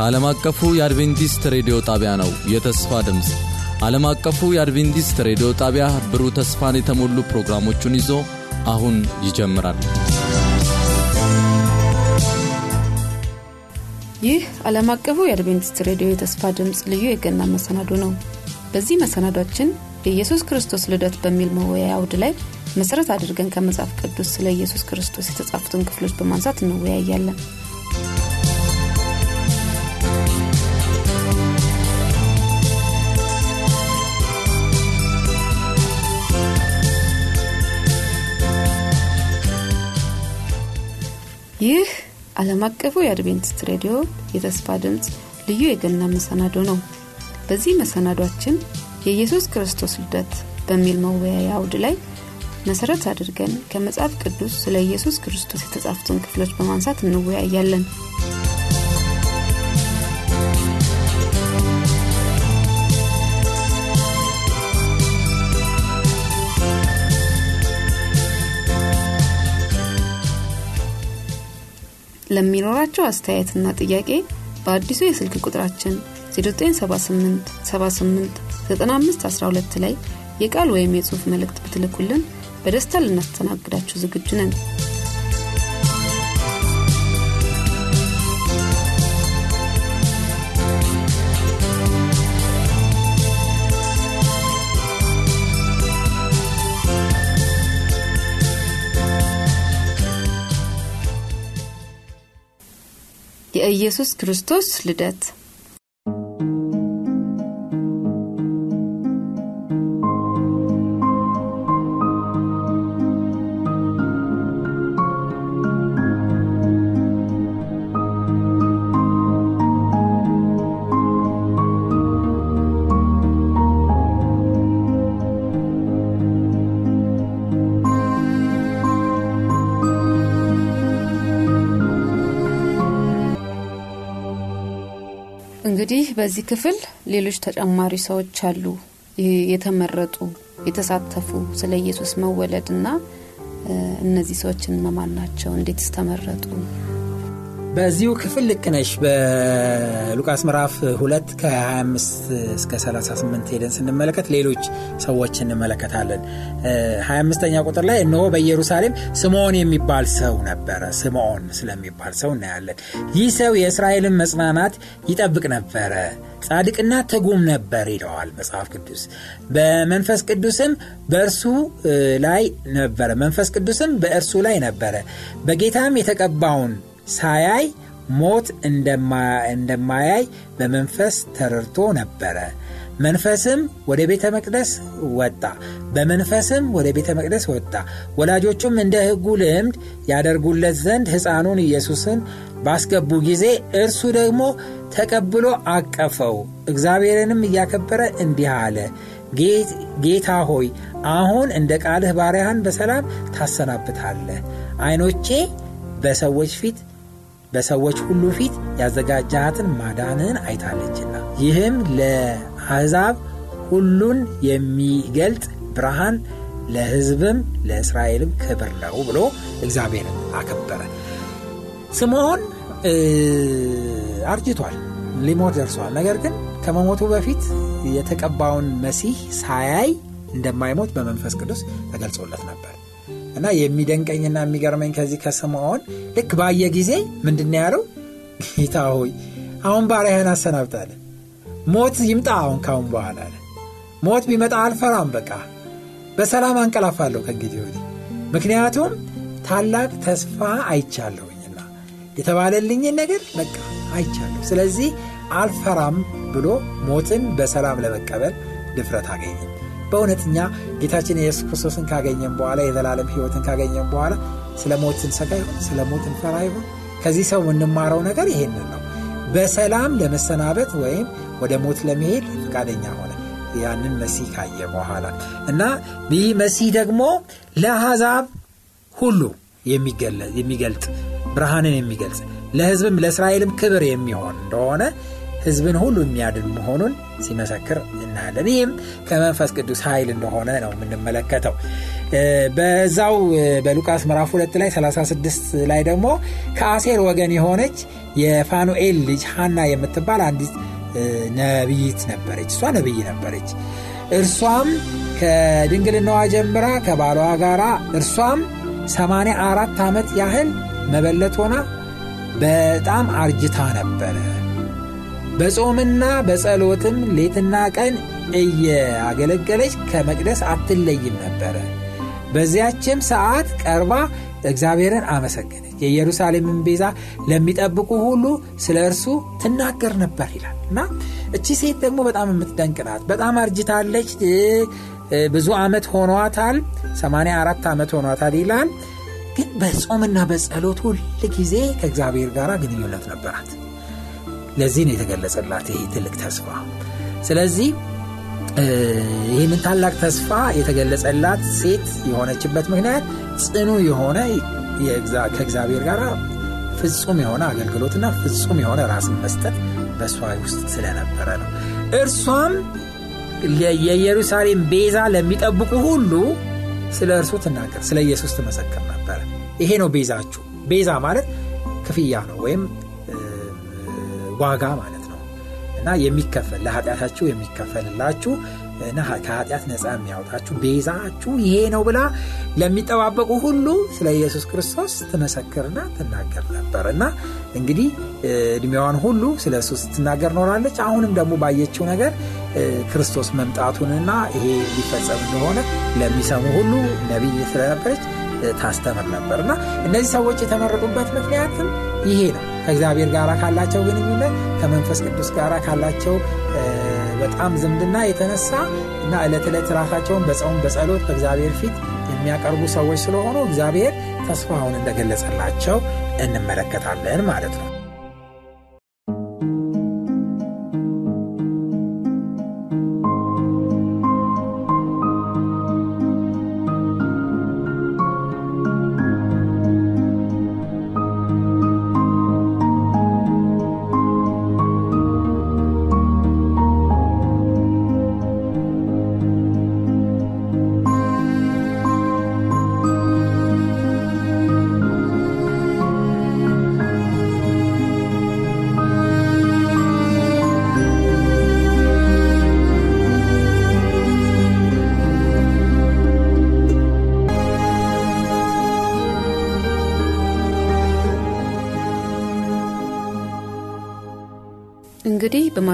ዓለም አቀፉ የአድቬንቲስት ሬዲዮ ጣቢያ ነው። የተስፋ ድምፅ ዓለም አቀፉ የአድቬንቲስት ሬዲዮ ጣቢያ ብሩህ ተስፋን የተሞሉ ፕሮግራሞቹን ይዞ አሁን ይጀምራል። ይህ ዓለም አቀፉ የአድቬንቲስት ሬዲዮ የተስፋ ድምፅ ልዩ የገና መሰናዶ ነው። በዚህ መሰናዷችን የኢየሱስ ክርስቶስ ልደት በሚል መወያያ አውድ ላይ መሠረት አድርገን ከመጽሐፍ ቅዱስ ስለ ኢየሱስ ክርስቶስ የተጻፉትን ክፍሎች በማንሳት እንወያያለን። ይህ ዓለም አቀፉ የአድቬንቲስት ሬዲዮ የተስፋ ድምፅ ልዩ የገና መሰናዶ ነው። በዚህ መሰናዷችን የኢየሱስ ክርስቶስ ልደት በሚል መወያያ አውድ ላይ መሠረት አድርገን ከመጽሐፍ ቅዱስ ስለ ኢየሱስ ክርስቶስ የተጻፉትን ክፍሎች በማንሳት እንወያያለን። ለሚኖራቸው አስተያየትና ጥያቄ በአዲሱ የስልክ ቁጥራችን 0978 78 9512 ላይ የቃል ወይም የጽሑፍ መልእክት ብትልኩልን በደስታ ልናስተናግዳችሁ ዝግጁ ነን። የኢየሱስ ክርስቶስ ልደት በዚህ ክፍል ሌሎች ተጨማሪ ሰዎች አሉ። የተመረጡ የተሳተፉ ስለ ኢየሱስ መወለድ እና እነዚህ ሰዎች እነማን ናቸው? እንዴትስ ተመረጡ በዚሁ ክፍል ልክ ነሽ። በሉቃስ ምዕራፍ 2 ከ25 እስከ 38 ሄደን ስንመለከት ሌሎች ሰዎች እንመለከታለን። 25ኛ ቁጥር ላይ እነሆ በኢየሩሳሌም ስምዖን የሚባል ሰው ነበረ። ስምዖን ስለሚባል ሰው እናያለን። ይህ ሰው የእስራኤልን መጽናናት ይጠብቅ ነበረ። ጻድቅና ትጉም ነበር ይለዋል መጽሐፍ ቅዱስ። በመንፈስ ቅዱስም በእርሱ ላይ ነበረ። መንፈስ ቅዱስም በእርሱ ላይ ነበረ። በጌታም የተቀባውን ሳያይ ሞት እንደማያይ በመንፈስ ተረድቶ ነበረ። መንፈስም ወደ ቤተ መቅደስ ወጣ። በመንፈስም ወደ ቤተ መቅደስ ወጣ። ወላጆቹም እንደ ሕጉ ልምድ ያደርጉለት ዘንድ ሕፃኑን ኢየሱስን ባስገቡ ጊዜ እርሱ ደግሞ ተቀብሎ አቀፈው። እግዚአብሔርንም እያከበረ እንዲህ አለ። ጌታ ሆይ አሁን እንደ ቃልህ ባሪያህን በሰላም ታሰናብታለህ። አይኖቼ በሰዎች ፊት በሰዎች ሁሉ ፊት ያዘጋጃትን ማዳንን አይታለችና። ይህም ለአሕዛብ ሁሉን የሚገልጥ ብርሃን ለሕዝብም ለእስራኤልም ክብር ነው ብሎ እግዚአብሔርን አከበረ። ስምዖን አርጅቷል ሊሞት ደርሷል። ነገር ግን ከመሞቱ በፊት የተቀባውን መሲህ ሳያይ እንደማይሞት በመንፈስ ቅዱስ ተገልጾለት ነበር እና የሚደንቀኝና የሚገርመኝ ከዚህ ከስምዖን ልክ ባየ ጊዜ ምንድን ያለው? ጌታ ሆይ አሁን ባሪያህን አሰናብታለ። ሞት ይምጣ አሁን ካሁን በኋላ ሞት ቢመጣ አልፈራም በቃ። በሰላም አንቀላፋለሁ ከእንግዲህ ወዲህ። ምክንያቱም ታላቅ ተስፋ አይቻለሁኝና የተባለልኝን ነገር በቃ አይቻለሁ። ስለዚህ አልፈራም ብሎ ሞትን በሰላም ለመቀበል ድፍረት አገኘ በእውነትኛ ጌታችን የኢየሱስ ክርስቶስን ካገኘን በኋላ የዘላለም ህይወትን ካገኘን በኋላ ስለ ሞት እንሰጋ ይሆን ስለ ሞት እንፈራ ይሆን ከዚህ ሰው የምንማረው ነገር ይሄንን ነው። በሰላም ለመሰናበት ወይም ወደ ሞት ለመሄድ ፈቃደኛ ሆነ። ያንን መሲህ ካየ በኋላ እና ይህ መሲህ ደግሞ ለአሕዛብ ሁሉ የሚገልጥ ብርሃንን የሚገልጽ ለህዝብም ለእስራኤልም ክብር የሚሆን እንደሆነ ህዝብን ሁሉ የሚያድን መሆኑን ሲመሰክር እናያለን። ይህም ከመንፈስ ቅዱስ ኃይል እንደሆነ ነው የምንመለከተው። በዛው በሉቃስ ምዕራፍ 2 ላይ 36 ላይ ደግሞ ከአሴር ወገን የሆነች የፋኑኤል ልጅ ሐና የምትባል አንዲት ነቢይት ነበረች። እሷ ነቢይ ነበረች። እርሷም ከድንግልናዋ ጀምራ ከባሏ ጋር እርሷም 84 ዓመት ያህል መበለት ሆና በጣም አርጅታ ነበረ። በጾምና በጸሎትም ሌትና ቀን እያገለገለች ከመቅደስ አትለይም ነበረ። በዚያችም ሰዓት ቀርባ እግዚአብሔርን አመሰገነች። የኢየሩሳሌምን ቤዛ ለሚጠብቁ ሁሉ ስለ እርሱ ትናገር ነበር ይላል እና እቺ ሴት ደግሞ በጣም የምትደንቅ ናት። በጣም አርጅታለች። ብዙ ዓመት ሆኗታል። 84 ዓመት ሆኗታል ይላል። ግን በጾምና በጸሎት ሁል ጊዜ ከእግዚአብሔር ጋር ግንኙነት ነበራት። ለዚህ ነው የተገለጸላት ይሄ ትልቅ ተስፋ። ስለዚህ ይህንን ታላቅ ተስፋ የተገለጸላት ሴት የሆነችበት ምክንያት ጽኑ የሆነ ከእግዚአብሔር ጋር ፍጹም የሆነ አገልግሎትና ፍጹም የሆነ ራስን መስጠት በእሷ ውስጥ ስለነበረ ነው። እርሷም የኢየሩሳሌም ቤዛ ለሚጠብቁ ሁሉ ስለ እርሱ ትናገር፣ ስለ ኢየሱስ ትመሰክር ነበረ። ይሄ ነው ቤዛችሁ። ቤዛ ማለት ክፍያ ነው ወይም ዋጋ ማለት ነው። እና የሚከፈል ለኃጢአታችሁ የሚከፈልላችሁ እና ከኃጢአት ነፃ የሚያወጣችሁ ቤዛችሁ ይሄ ነው ብላ ለሚጠባበቁ ሁሉ ስለ ኢየሱስ ክርስቶስ ትመሰክርና ትናገር ነበር። እና እንግዲህ እድሜዋን ሁሉ ስለ እሱ ስትናገር ኖራለች። አሁንም ደግሞ ባየችው ነገር ክርስቶስ መምጣቱንና ይሄ ሊፈጸም እንደሆነ ለሚሰሙ ሁሉ ነቢይ ስለነበረች ታስተምር ነበር። እና እነዚህ ሰዎች የተመረጡበት ምክንያትም ይሄ ነው። ከእግዚአብሔር ጋር ካላቸው ግንኙነት ከመንፈስ ቅዱስ ጋር ካላቸው በጣም ዝምድና የተነሳ እና ዕለት ዕለት ራሳቸውን በጸውም በጸሎት በእግዚአብሔር ፊት የሚያቀርቡ ሰዎች ስለሆኑ እግዚአብሔር ተስፋውን እንደገለጸላቸው እንመለከታለን ማለት ነው።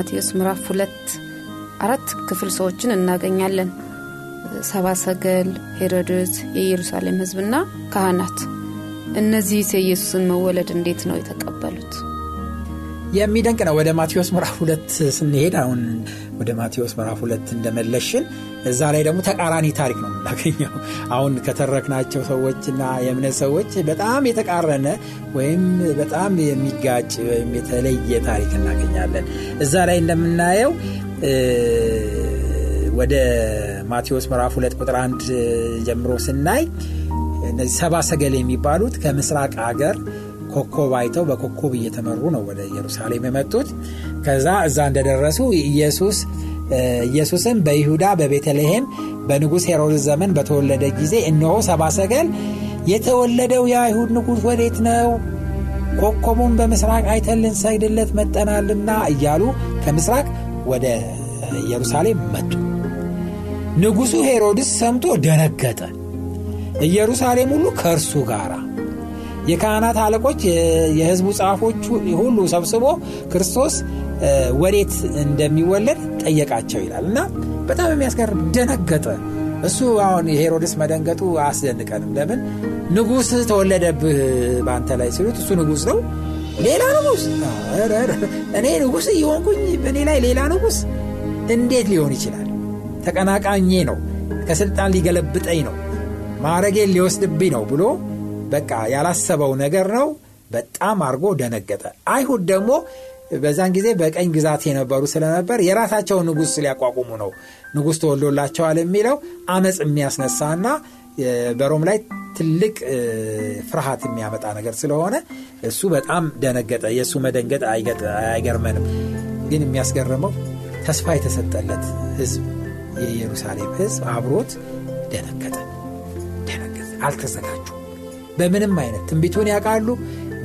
በማቴዎስ ምዕራፍ ሁለት አራት ክፍል ሰዎችን እናገኛለን። ሰባ ሰገል፣ ሄሮድስ፣ የኢየሩሳሌም ሕዝብና ካህናት። እነዚህ የኢየሱስን መወለድ እንዴት ነው የተቀበሉት? የሚደንቅ ነው። ወደ ማቴዎስ ምዕራፍ ሁለት ስንሄድ አሁን ወደ ማቴዎስ ምዕራፍ ሁለት እንደመለሽን እዛ ላይ ደግሞ ተቃራኒ ታሪክ ነው የምናገኘው። አሁን ከተረክናቸው ሰዎችና የእምነት ሰዎች በጣም የተቃረነ ወይም በጣም የሚጋጭ ወይም የተለየ ታሪክ እናገኛለን። እዛ ላይ እንደምናየው ወደ ማቴዎስ ምዕራፍ ሁለት ቁጥር አንድ ጀምሮ ስናይ እነዚህ ሰባ ሰገል የሚባሉት ከምስራቅ ሀገር ኮከብ አይተው በኮከብ እየተመሩ ነው ወደ ኢየሩሳሌም የመጡት። ከዛ እዛ እንደደረሱ ኢየሱስ ኢየሱስም በይሁዳ በቤተልሔም በንጉሥ ሄሮድስ ዘመን በተወለደ ጊዜ እነሆ ሰባ ሰገል የተወለደው የአይሁድ ንጉሥ ወዴት ነው? ኮከቡን በምስራቅ አይተን ልንሰግድለት መጠናልና እያሉ ከምስራቅ ወደ ኢየሩሳሌም መጡ። ንጉሡ ሄሮድስ ሰምቶ ደነገጠ። ኢየሩሳሌም ሁሉ ከእርሱ ጋር የካህናት አለቆች የሕዝቡ ጻፎች ሁሉ ሰብስቦ ክርስቶስ ወዴት እንደሚወለድ ጠየቃቸው ይላል እና በጣም የሚያስገርም ደነገጠ። እሱ አሁን የሄሮድስ መደንገጡ አያስደንቀንም። ለምን ንጉሥ ተወለደብህ በአንተ ላይ ሲሉት እሱ ንጉሥ ነው። ሌላ ንጉሥ እኔ ንጉሥ እየሆንኩኝ በእኔ ላይ ሌላ ንጉሥ እንዴት ሊሆን ይችላል? ተቀናቃኜ ነው፣ ከስልጣን ሊገለብጠኝ ነው፣ ማዕረጌን ሊወስድብኝ ነው ብሎ በቃ ያላሰበው ነገር ነው። በጣም አድርጎ ደነገጠ። አይሁድ ደግሞ በዛን ጊዜ በቀኝ ግዛት የነበሩ ስለነበር የራሳቸውን ንጉሥ ሊያቋቁሙ ነው። ንጉሥ ተወልዶላቸዋል የሚለው አመፅ የሚያስነሳና በሮም ላይ ትልቅ ፍርሃት የሚያመጣ ነገር ስለሆነ እሱ በጣም ደነገጠ። የእሱ መደንገጥ አይገርመንም። ግን የሚያስገርመው ተስፋ የተሰጠለት ህዝብ የኢየሩሳሌም ህዝብ አብሮት ደነገጠ። ደነገጠ። አልተዘጋጁ በምንም አይነት ትንቢቱን ያውቃሉ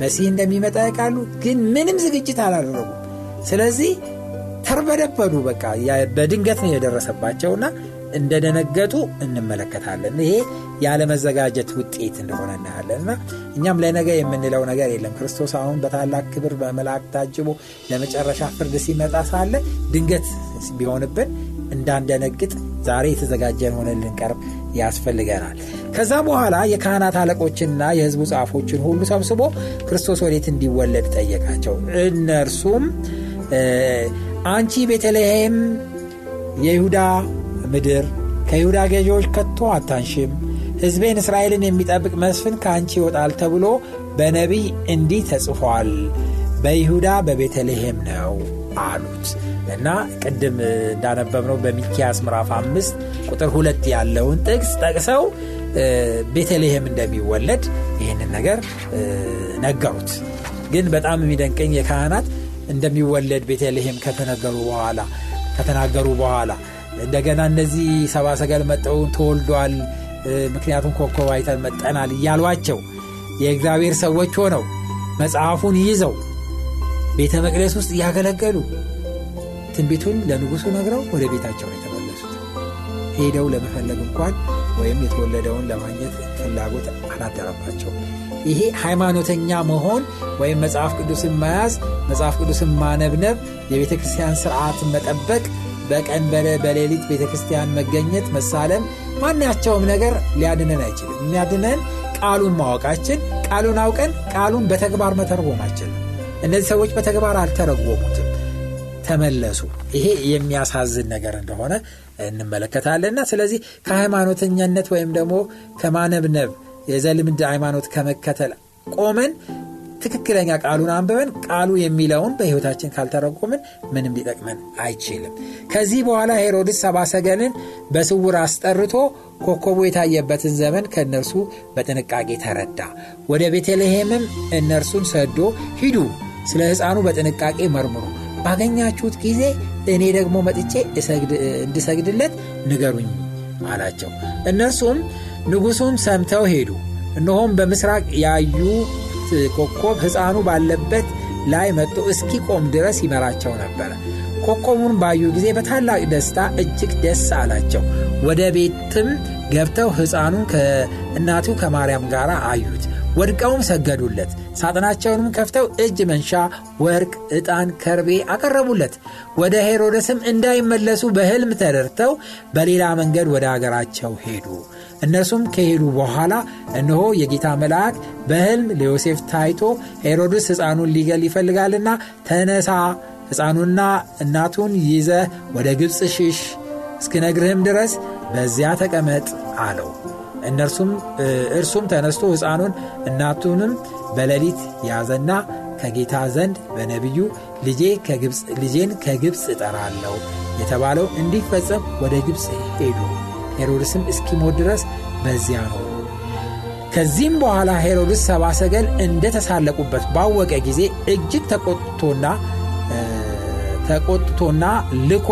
መሲህ እንደሚመጣ ያውቃሉ ግን ምንም ዝግጅት አላደረጉም። ስለዚህ ተርበደበዱ በቃ በድንገት ነው የደረሰባቸውና እንደደነገጡ እንመለከታለን። ይሄ ያለመዘጋጀት ውጤት እንደሆነ እናያለን። እና እኛም ለነገ የምንለው ነገር የለም። ክርስቶስ አሁን በታላቅ ክብር በመላእክት ታጅቦ ለመጨረሻ ፍርድ ሲመጣ ሳለ ድንገት ቢሆንብን እንዳንደነግጥ ዛሬ የተዘጋጀን ሆነን ልንቀርብ ያስፈልገናል ከዛ በኋላ የካህናት አለቆችንና የህዝቡ ጻፎችን ሁሉ ሰብስቦ ክርስቶስ ወዴት እንዲወለድ ጠየቃቸው። እነርሱም አንቺ ቤተልሔም የይሁዳ ምድር ከይሁዳ ገዢዎች ከቶ አታንሽም ሕዝቤን እስራኤልን የሚጠብቅ መስፍን ከአንቺ ይወጣል ተብሎ በነቢይ እንዲህ ተጽፏል። በይሁዳ በቤተልሔም ነው አሉት። እና ቅድም እንዳነበብነው በሚኪያስ ምዕራፍ አምስት ቁጥር ሁለት ያለውን ጥቅስ ጠቅሰው ቤተልሔም እንደሚወለድ ይህንን ነገር ነገሩት። ግን በጣም የሚደንቀኝ የካህናት እንደሚወለድ ቤተልሔም ከተነገሩ በኋላ ከተናገሩ በኋላ እንደገና እነዚህ ሰባ ሰገል መጠው ተወልዷል ምክንያቱም ኮከብ አይተን መጠናል እያሏቸው የእግዚአብሔር ሰዎች ሆነው መጽሐፉን ይዘው ቤተ መቅደስ ውስጥ እያገለገሉ ትንቢቱን ለንጉሱ ነግረው ወደ ቤታቸው የተመለሱት። ሄደው ለመፈለግ እንኳን ወይም የተወለደውን ለማግኘት ፍላጎት አላደረባቸው ይሄ ሃይማኖተኛ መሆን ወይም መጽሐፍ ቅዱስን መያዝ መጽሐፍ ቅዱስን ማነብነብ የቤተ ክርስቲያን ስርዓትን መጠበቅ በቀን በሌሊት ቤተ ክርስቲያን መገኘት መሳለም ማናቸውም ነገር ሊያድነን አይችልም። የሚያድነን ቃሉን ማወቃችን ቃሉን አውቀን ቃሉን በተግባር መተርጎማችን እነዚህ ሰዎች በተግባር አልተረጎሙትም። ተመለሱ። ይሄ የሚያሳዝን ነገር እንደሆነ እንመለከታለንና ስለዚህ ከሃይማኖተኛነት ወይም ደግሞ ከማነብነብ የዘልምድ ሃይማኖት ከመከተል ቆመን ትክክለኛ ቃሉን አንብበን ቃሉ የሚለውን በሕይወታችን ካልተረጎምን ምንም ሊጠቅመን አይችልም። ከዚህ በኋላ ሄሮድስ ሰባሰገልን በስውር አስጠርቶ ኮከቡ የታየበትን ዘመን ከእነርሱ በጥንቃቄ ተረዳ። ወደ ቤተልሔምም እነርሱን ሰዶ ሂዱ ስለ ሕፃኑ በጥንቃቄ መርምሩ ባገኛችሁት ጊዜ እኔ ደግሞ መጥቼ እንድሰግድለት ንገሩኝ አላቸው። እነርሱም ንጉሡን ሰምተው ሄዱ። እነሆም በምስራቅ ያዩ ኮከብ ሕፃኑ ባለበት ላይ መጥቶ እስኪቆም ድረስ ይመራቸው ነበረ ኮከቡን ባዩ ጊዜ በታላቅ ደስታ እጅግ ደስ አላቸው። ወደ ቤትም ገብተው ሕፃኑን ከእናቱ ከማርያም ጋር አዩት ወድቀውም ሰገዱለት። ሳጥናቸውንም ከፍተው እጅ መንሻ ወርቅ ዕጣን ከርቤ አቀረቡለት። ወደ ሄሮደስም እንዳይመለሱ በሕልም ተደርተው በሌላ መንገድ ወደ አገራቸው ሄዱ። እነርሱም ከሄዱ በኋላ እነሆ የጌታ መልአክ በሕልም ለዮሴፍ ታይቶ ሄሮድስ ሕፃኑን ሊገል ይፈልጋልና ተነሳ ሕፃኑና እናቱን ይዘ ወደ ግብፅ ሽሽ እስክነግርህም ድረስ በዚያ ተቀመጥ አለው እነርሱም እርሱም ተነስቶ ሕፃኑን እናቱንም በሌሊት ያዘና ከጌታ ዘንድ በነቢዩ ልጄ ልጄን ከግብፅ እጠራለሁ የተባለው እንዲፈጸም ወደ ግብፅ ሄዱ። ሄሮድስም እስኪሞት ድረስ በዚያ ነው ከዚህም በኋላ ሄሮድስ ሰባ ሰገል እንደተሳለቁበት ባወቀ ጊዜ እጅግ ተቆጥቶና ተቆጥቶና ልኮ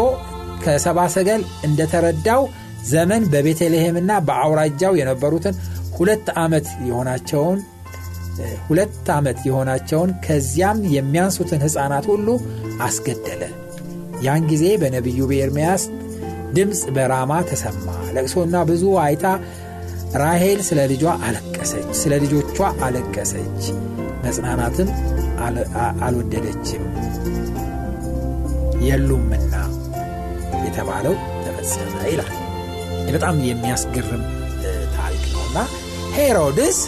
ከሰባ ሰገል እንደተረዳው ዘመን በቤተልሔምና በአውራጃው የነበሩትን ሁለት ዓመት የሆናቸውን ሁለት ዓመት የሆናቸውን ከዚያም የሚያንሱትን ሕፃናት ሁሉ አስገደለ። ያን ጊዜ በነቢዩ በኤርምያስ ድምፅ በራማ ተሰማ። ለቅሶና ብዙ አይታ ራሄል ስለ ልጇ አለቀሰች ስለ ልጆቿ አለቀሰች። መጽናናትም አልወደደችም። የሉምና የተባለው ተፈጸመ ይላል በጣም የሚያስገርም ታሪክ ነው እና ሄሮድስ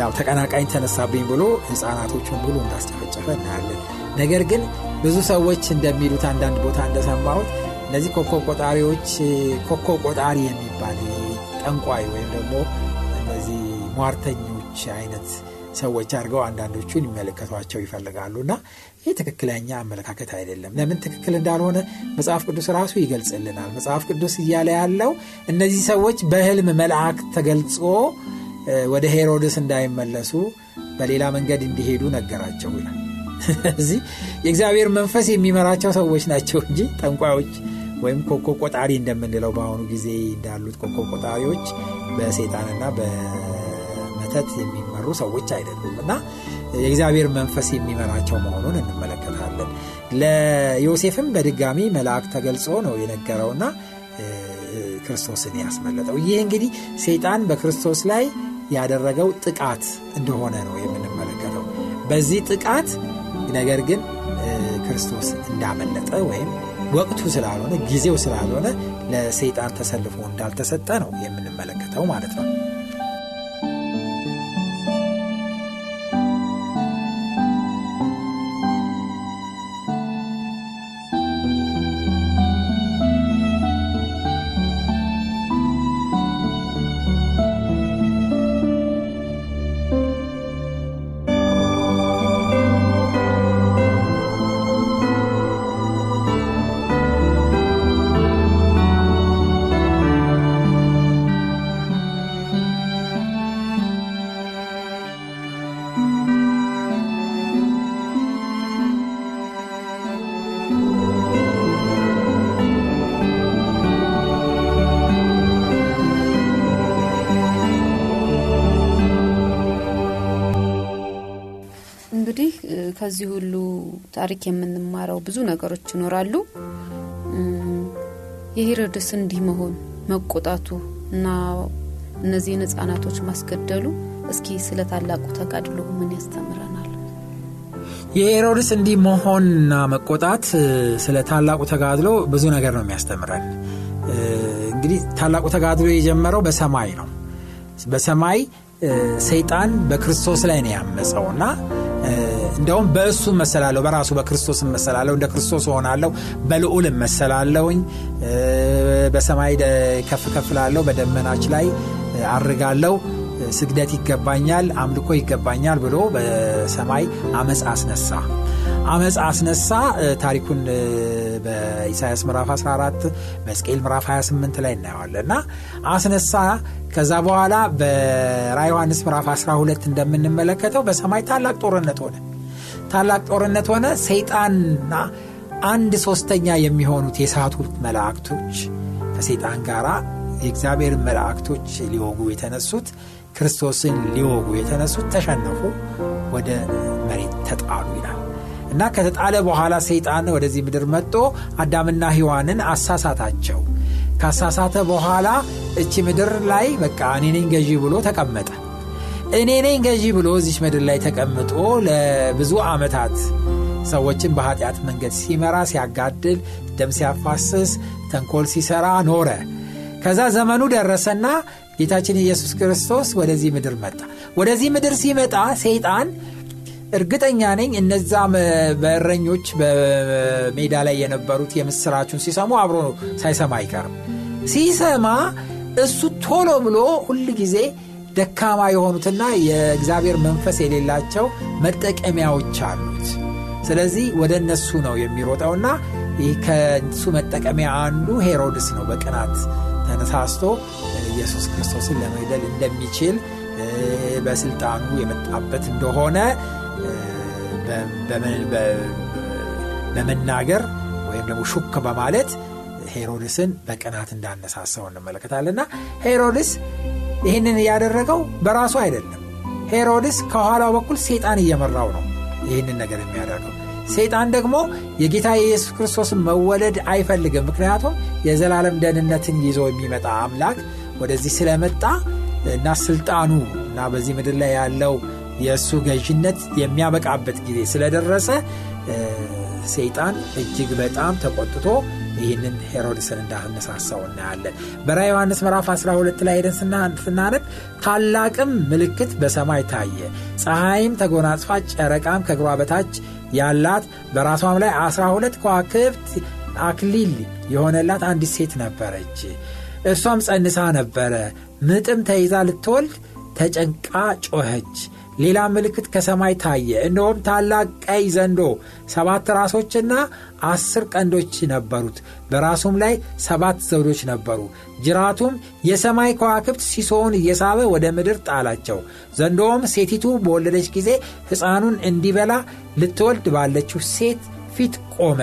ያው ተቀናቃኝ ተነሳብኝ ብሎ ህፃናቶቹን ብሎ እንዳስጨፈጨፈ እናያለን። ነገር ግን ብዙ ሰዎች እንደሚሉት አንዳንድ ቦታ እንደሰማሁት እነዚህ ኮከብ ቆጣሪዎች ኮከብ ቆጣሪ የሚባል ጠንቋይ ወይም ደግሞ እነዚህ ሟርተኞች አይነት ሰዎች አድርገው አንዳንዶቹን ይመለከቷቸው ይፈልጋሉ እና ይህ ትክክለኛ አመለካከት አይደለም። ለምን ትክክል እንዳልሆነ መጽሐፍ ቅዱስ ራሱ ይገልጽልናል። መጽሐፍ ቅዱስ እያለ ያለው እነዚህ ሰዎች በህልም መልአክ ተገልጾ ወደ ሄሮድስ እንዳይመለሱ በሌላ መንገድ እንዲሄዱ ነገራቸው ይላል። እዚህ የእግዚአብሔር መንፈስ የሚመራቸው ሰዎች ናቸው እንጂ ጠንቋዮች ወይም ኮኮ ቆጣሪ እንደምንለው በአሁኑ ጊዜ እንዳሉት ኮኮ ቆጣሪዎች በሴጣንና በመተት የሚመሩ ሰዎች አይደሉም እና የእግዚአብሔር መንፈስ የሚመራቸው መሆኑን እንመለከታለን። ለዮሴፍም በድጋሚ መልአክ ተገልጾ ነው የነገረውና ክርስቶስን ያስመለጠው። ይህ እንግዲህ ሰይጣን በክርስቶስ ላይ ያደረገው ጥቃት እንደሆነ ነው የምንመለከተው። በዚህ ጥቃት ነገር ግን ክርስቶስ እንዳመለጠ ወይም ወቅቱ ስላልሆነ ጊዜው ስላልሆነ ለሰይጣን ተሰልፎ እንዳልተሰጠ ነው የምንመለከተው ማለት ነው ከዚህ ሁሉ ታሪክ የምንማረው ብዙ ነገሮች ይኖራሉ። የሄሮድስ እንዲህ መሆን መቆጣቱ እና እነዚህን ህጻናቶች ማስገደሉ እስኪ ስለ ታላቁ ተጋድሎ ምን ያስተምረናል? የሄሮድስ እንዲህ መሆንና መቆጣት ስለ ታላቁ ተጋድሎ ብዙ ነገር ነው የሚያስተምረን። እንግዲህ ታላቁ ተጋድሎ የጀመረው በሰማይ ነው። በሰማይ ሰይጣን በክርስቶስ ላይ ነው ያመፀው እና እንደውም በእሱ መሰላለሁ በራሱ በክርስቶስ መሰላለሁ እንደ ክርስቶስ ሆናለሁ በልዑል መሰላለሁኝ በሰማይ ከፍ ከፍላለሁ በደመናች ላይ አርጋለሁ ስግደት ይገባኛል አምልኮ ይገባኛል ብሎ በሰማይ አመፅ አስነሳ። አመፅ አስነሳ ታሪኩን በኢሳያስ ምዕራፍ 14 በስቅኤል ምዕራፍ 28 ላይ እናየዋለን። እና አስነሳ ከዛ በኋላ በራ ዮሐንስ ምዕራፍ 12 እንደምንመለከተው በሰማይ ታላቅ ጦርነት ሆነ ታላቅ ጦርነት ሆነ። ሰይጣንና አንድ ሶስተኛ የሚሆኑት የሳቱት መላእክቶች ከሰይጣን ጋር የእግዚአብሔር መላእክቶች ሊወጉ የተነሱት ክርስቶስን ሊወጉ የተነሱት ተሸነፉ ወደ መሬት ተጣሉ ይላል። እና ከተጣለ በኋላ ሰይጣን ወደዚህ ምድር መጥቶ አዳምና ሔዋንን አሳሳታቸው። ካሳሳተ በኋላ እቺ ምድር ላይ በቃ እኔ ገዢ ብሎ ተቀመጠ እኔ ነኝ ገዢ ብሎ እዚች ምድር ላይ ተቀምጦ ለብዙ ዓመታት ሰዎችን በኃጢአት መንገድ ሲመራ ሲያጋድል ደም ሲያፋስስ ተንኮል ሲሰራ ኖረ። ከዛ ዘመኑ ደረሰና ጌታችን ኢየሱስ ክርስቶስ ወደዚህ ምድር መጣ። ወደዚህ ምድር ሲመጣ ሰይጣን እርግጠኛ ነኝ እነዛ በእረኞች በሜዳ ላይ የነበሩት የምስራቹን ሲሰሙ አብሮ ሳይሰማ አይቀርም። ሲሰማ እሱ ቶሎ ብሎ ሁል ጊዜ ደካማ የሆኑትና የእግዚአብሔር መንፈስ የሌላቸው መጠቀሚያዎች አሉት። ስለዚህ ወደ እነሱ ነው የሚሮጠውና ይህ ከእሱ መጠቀሚያ አንዱ ሄሮድስ ነው። በቅናት ተነሳስቶ ኢየሱስ ክርስቶስን ለመግደል እንደሚችል በስልጣኑ የመጣበት እንደሆነ በመናገር ወይም ደግሞ ሹክ በማለት ሄሮድስን በቅናት እንዳነሳሳው እንመለከታለና ሄሮድስ ይህንን ያደረገው በራሱ አይደለም። ሄሮድስ ከኋላው በኩል ሴጣን እየመራው ነው ይህንን ነገር የሚያደርገው። ሰይጣን ደግሞ የጌታ የኢየሱስ ክርስቶስን መወለድ አይፈልግም። ምክንያቱም የዘላለም ደህንነትን ይዞ የሚመጣ አምላክ ወደዚህ ስለመጣ እና ስልጣኑ እና በዚህ ምድር ላይ ያለው የእሱ ገዥነት የሚያበቃበት ጊዜ ስለደረሰ ሰይጣን እጅግ በጣም ተቆጥቶ ይህንን ሄሮድስን እንዳነሳሳው እናያለን። በራ ዮሐንስ ምዕራፍ 12 ላይ ሄደን ስናነብ ታላቅም ምልክት በሰማይ ታየ። ፀሐይም ተጎናጽፋ ጨረቃም ከእግሯ በታች ያላት በራሷም ላይ 12 ከዋክብት አክሊል የሆነላት አንዲት ሴት ነበረች። እርሷም ጸንሳ ነበረ። ምጥም ተይዛ ልትወልድ ተጨንቃ ጮኸች ሌላ ምልክት ከሰማይ ታየ። እነሆም ታላቅ ቀይ ዘንዶ ሰባት ራሶችና አስር ቀንዶች ነበሩት፣ በራሱም ላይ ሰባት ዘውዶች ነበሩ። ጅራቱም የሰማይ ከዋክብት ሲሶውን እየሳበ ወደ ምድር ጣላቸው። ዘንዶውም ሴቲቱ በወለደች ጊዜ ሕፃኑን እንዲበላ ልትወልድ ባለችው ሴት ፊት ቆመ።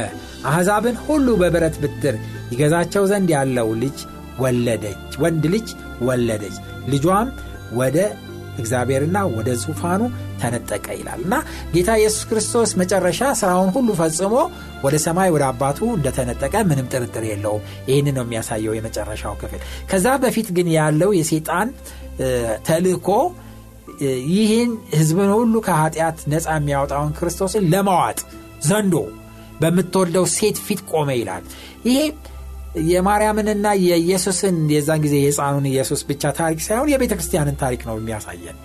አሕዛብን ሁሉ በብረት ብትር ይገዛቸው ዘንድ ያለው ልጅ ወለደች፣ ወንድ ልጅ ወለደች። ልጇም ወደ እግዚአብሔርና ወደ ዙፋኑ ተነጠቀ ይላል እና ጌታ ኢየሱስ ክርስቶስ መጨረሻ ስራውን ሁሉ ፈጽሞ ወደ ሰማይ ወደ አባቱ እንደተነጠቀ ምንም ጥርጥር የለውም። ይህን ነው የሚያሳየው የመጨረሻው ክፍል። ከዛ በፊት ግን ያለው የሴጣን ተልእኮ ይህን ሕዝብን ሁሉ ከኃጢአት ነፃ የሚያወጣውን ክርስቶስን ለማዋጥ ዘንዶ በምትወልደው ሴት ፊት ቆመ ይላል። ይሄ የማርያምንና የኢየሱስን የዛን ጊዜ የሕፃኑን ኢየሱስ ብቻ ታሪክ ሳይሆን የቤተ ክርስቲያንን ታሪክ ነው የሚያሳየን።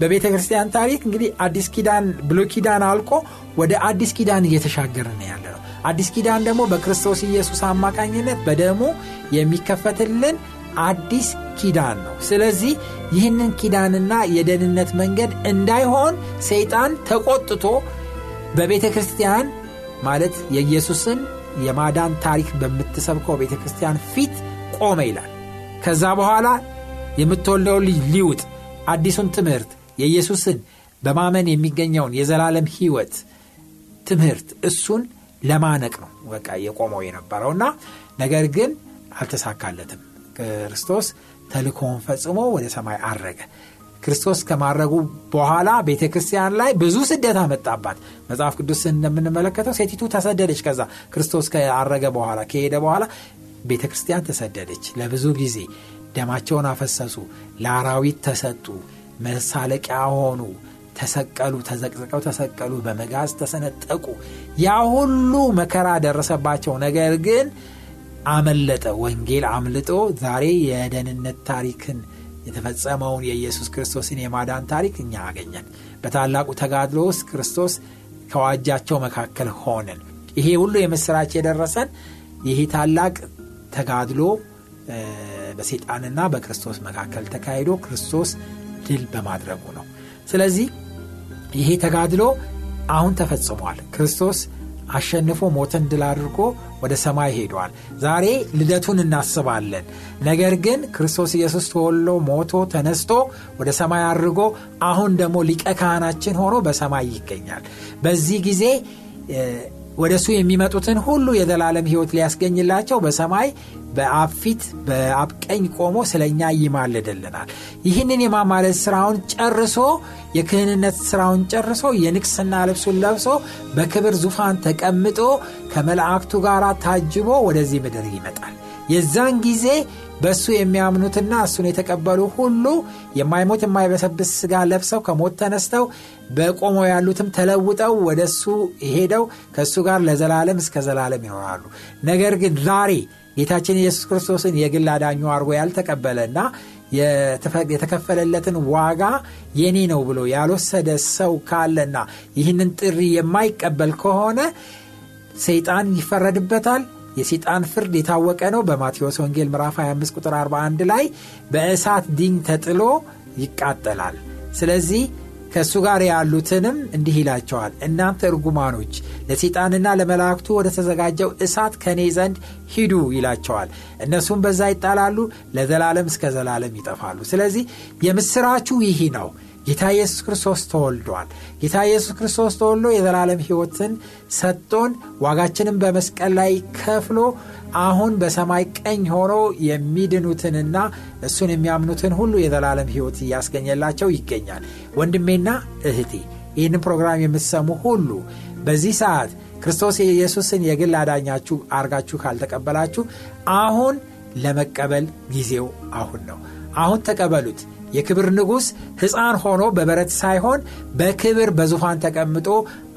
በቤተ ክርስቲያን ታሪክ እንግዲህ አዲስ ኪዳን ብሎ ኪዳን አልቆ ወደ አዲስ ኪዳን እየተሻገረ ነው ያለ ነው። አዲስ ኪዳን ደግሞ በክርስቶስ ኢየሱስ አማካኝነት በደሙ የሚከፈትልን አዲስ ኪዳን ነው። ስለዚህ ይህንን ኪዳንና የደህንነት መንገድ እንዳይሆን ሰይጣን ተቆጥቶ በቤተ ክርስቲያን ማለት የኢየሱስን የማዳን ታሪክ በምትሰብከው ቤተ ክርስቲያን ፊት ቆመ ይላል። ከዛ በኋላ የምትወልደው ልጅ ሊውጥ አዲሱን ትምህርት የኢየሱስን በማመን የሚገኘውን የዘላለም ሕይወት ትምህርት እሱን ለማነቅ ነው በቃ የቆመው የነበረውና ነገር ግን አልተሳካለትም። ክርስቶስ ተልኮውን ፈጽሞ ወደ ሰማይ አረገ። ክርስቶስ ከማድረጉ በኋላ ቤተ ክርስቲያን ላይ ብዙ ስደት አመጣባት። መጽሐፍ ቅዱስ እንደምንመለከተው ሴቲቱ ተሰደደች። ከዛ ክርስቶስ ከአረገ በኋላ ከሄደ በኋላ ቤተ ክርስቲያን ተሰደደች። ለብዙ ጊዜ ደማቸውን አፈሰሱ፣ ለአራዊት ተሰጡ፣ መሳለቂያ ሆኑ፣ ተሰቀሉ፣ ተዘቅዝቀው ተሰቀሉ፣ በመጋዝ ተሰነጠቁ። ያ ሁሉ መከራ ደረሰባቸው። ነገር ግን አመለጠ። ወንጌል አምልጦ ዛሬ የደህንነት ታሪክን የተፈጸመውን የኢየሱስ ክርስቶስን የማዳን ታሪክ እኛ አገኘን። በታላቁ ተጋድሎ ውስጥ ክርስቶስ ከዋጃቸው መካከል ሆነን ይሄ ሁሉ የምስራች የደረሰን ይሄ ታላቅ ተጋድሎ በሴጣንና በክርስቶስ መካከል ተካሂዶ ክርስቶስ ድል በማድረጉ ነው። ስለዚህ ይሄ ተጋድሎ አሁን ተፈጽሟል። ክርስቶስ አሸንፎ ሞትን ድል አድርጎ ወደ ሰማይ ሄዷል። ዛሬ ልደቱን እናስባለን። ነገር ግን ክርስቶስ ኢየሱስ ተወሎ ሞቶ ተነስቶ ወደ ሰማይ አድርጎ አሁን ደግሞ ሊቀ ካህናችን ሆኖ በሰማይ ይገኛል። በዚህ ጊዜ ወደ እሱ የሚመጡትን ሁሉ የዘላለም ሕይወት ሊያስገኝላቸው በሰማይ በአብ ፊት በአብ ቀኝ ቆሞ ስለ እኛ ይማልድልናል። ይህንን የማማለድ ስራውን ጨርሶ የክህንነት ስራውን ጨርሶ የንቅስና ልብሱን ለብሶ በክብር ዙፋን ተቀምጦ ከመላእክቱ ጋር ታጅቦ ወደዚህ ምድር ይመጣል። የዛን ጊዜ በእሱ የሚያምኑትና እሱን የተቀበሉ ሁሉ የማይሞት የማይበሰብስ ስጋ ለብሰው ከሞት ተነስተው በቆመው ያሉትም ተለውጠው ወደ እሱ ሄደው ከእሱ ጋር ለዘላለም እስከ ዘላለም ይኖራሉ። ነገር ግን ዛሬ ጌታችን ኢየሱስ ክርስቶስን የግል አዳኙ አድርጎ ያልተቀበለና የተከፈለለትን ዋጋ የኔ ነው ብሎ ያልወሰደ ሰው ካለና ይህንን ጥሪ የማይቀበል ከሆነ ሰይጣን ይፈረድበታል። የሰይጣን ፍርድ የታወቀ ነው። በማቴዎስ ወንጌል ምዕራፍ 25 ቁጥር 41 ላይ በእሳት ዲኝ ተጥሎ ይቃጠላል። ስለዚህ ከእሱ ጋር ያሉትንም እንዲህ ይላቸዋል፣ እናንተ እርጉማኖች ለሰይጣንና ለመላእክቱ ወደ ተዘጋጀው እሳት ከእኔ ዘንድ ሂዱ ይላቸዋል። እነሱም በዛ ይጣላሉ፣ ለዘላለም እስከ ዘላለም ይጠፋሉ። ስለዚህ የምስራቹ ይህ ነው። ጌታ ኢየሱስ ክርስቶስ ተወልዷል። ጌታ ኢየሱስ ክርስቶስ ተወልዶ የዘላለም ሕይወትን ሰጥቶን ዋጋችንን በመስቀል ላይ ከፍሎ አሁን በሰማይ ቀኝ ሆኖ የሚድኑትንና እሱን የሚያምኑትን ሁሉ የዘላለም ሕይወት እያስገኘላቸው ይገኛል። ወንድሜና እህቴ ይህንን ፕሮግራም የምትሰሙ ሁሉ በዚህ ሰዓት ክርስቶስ ኢየሱስን የግል አዳኛችሁ አርጋችሁ ካልተቀበላችሁ አሁን ለመቀበል ጊዜው አሁን ነው። አሁን ተቀበሉት። የክብር ንጉሥ ሕፃን ሆኖ በበረት ሳይሆን በክብር በዙፋን ተቀምጦ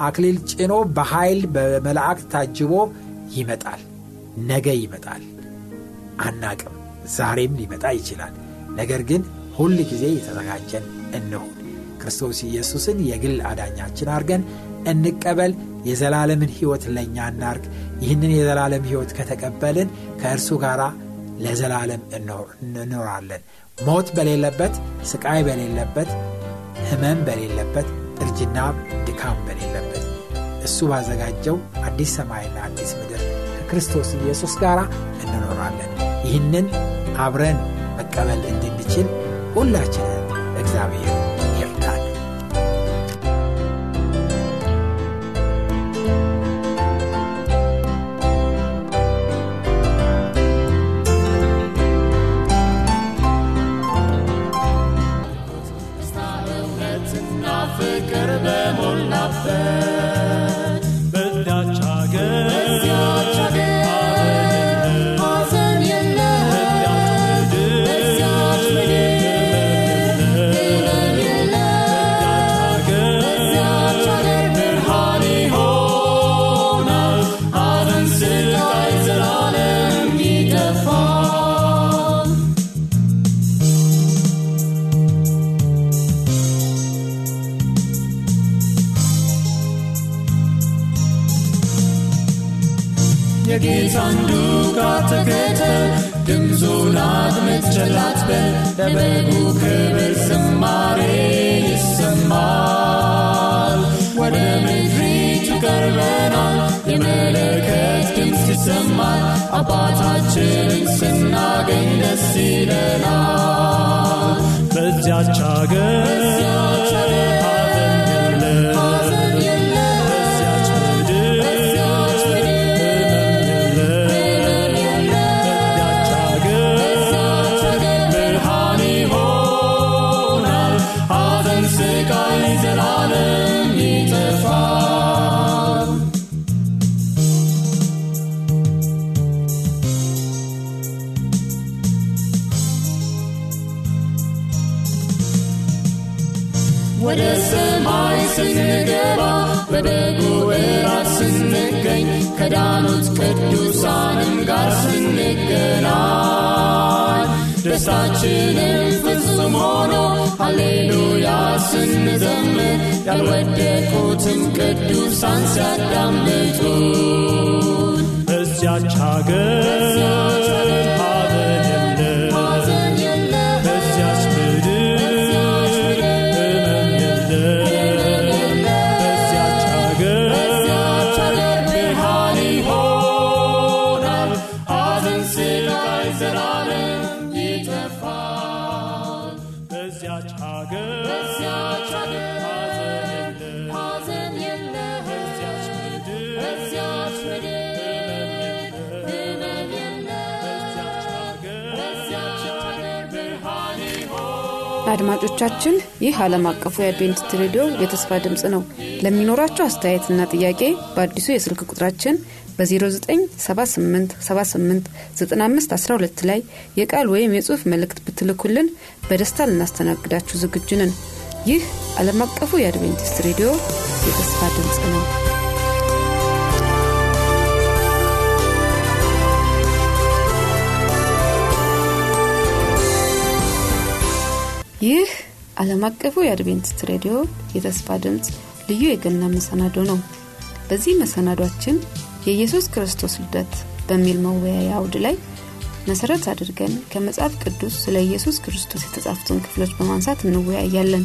አክሊል ጭኖ በኃይል በመላእክት ታጅቦ ይመጣል። ነገ ይመጣል። አናቅም። ዛሬም ሊመጣ ይችላል። ነገር ግን ሁል ጊዜ የተዘጋጀን እንሁን። ክርስቶስ ኢየሱስን የግል አዳኛችን አድርገን እንቀበል። የዘላለምን ሕይወት ለእኛ እናርግ። ይህንን የዘላለም ሕይወት ከተቀበልን ከእርሱ ጋር ለዘላለም እንኖራለን። ሞት በሌለበት፣ ስቃይ በሌለበት፣ ህመም በሌለበት እርጅና ድካም በሌለበት እሱ ባዘጋጀው አዲስ ሰማይና አዲስ ምድር ከክርስቶስ ኢየሱስ ጋር እንኖራለን ይህንን አብረን መቀበል እንድንችል ሁላችንን እግዚአብሔር አድማጮቻችን ይህ ዓለም አቀፉ የአድቬንቲስት ሬዲዮ የተስፋ ድምፅ ነው። ለሚኖራቸው አስተያየትና ጥያቄ በአዲሱ የስልክ ቁጥራችን በ0978789512 ላይ የቃል ወይም የጽሑፍ መልእክት ብትልኩልን በደስታ ልናስተናግዳችሁ ዝግጁ ነን። ይህ ዓለም አቀፉ የአድቬንቲስት ሬዲዮ የተስፋ ድምፅ ነው ይህ ዓለም አቀፉ የአድቬንቲስት ሬዲዮ የተስፋ ድምፅ ልዩ የገና መሰናዶ ነው። በዚህ መሰናዷችን የኢየሱስ ክርስቶስ ልደት በሚል መወያያ አውድ ላይ መሰረት አድርገን ከመጽሐፍ ቅዱስ ስለ ኢየሱስ ክርስቶስ የተጻፉትን ክፍሎች በማንሳት እንወያያለን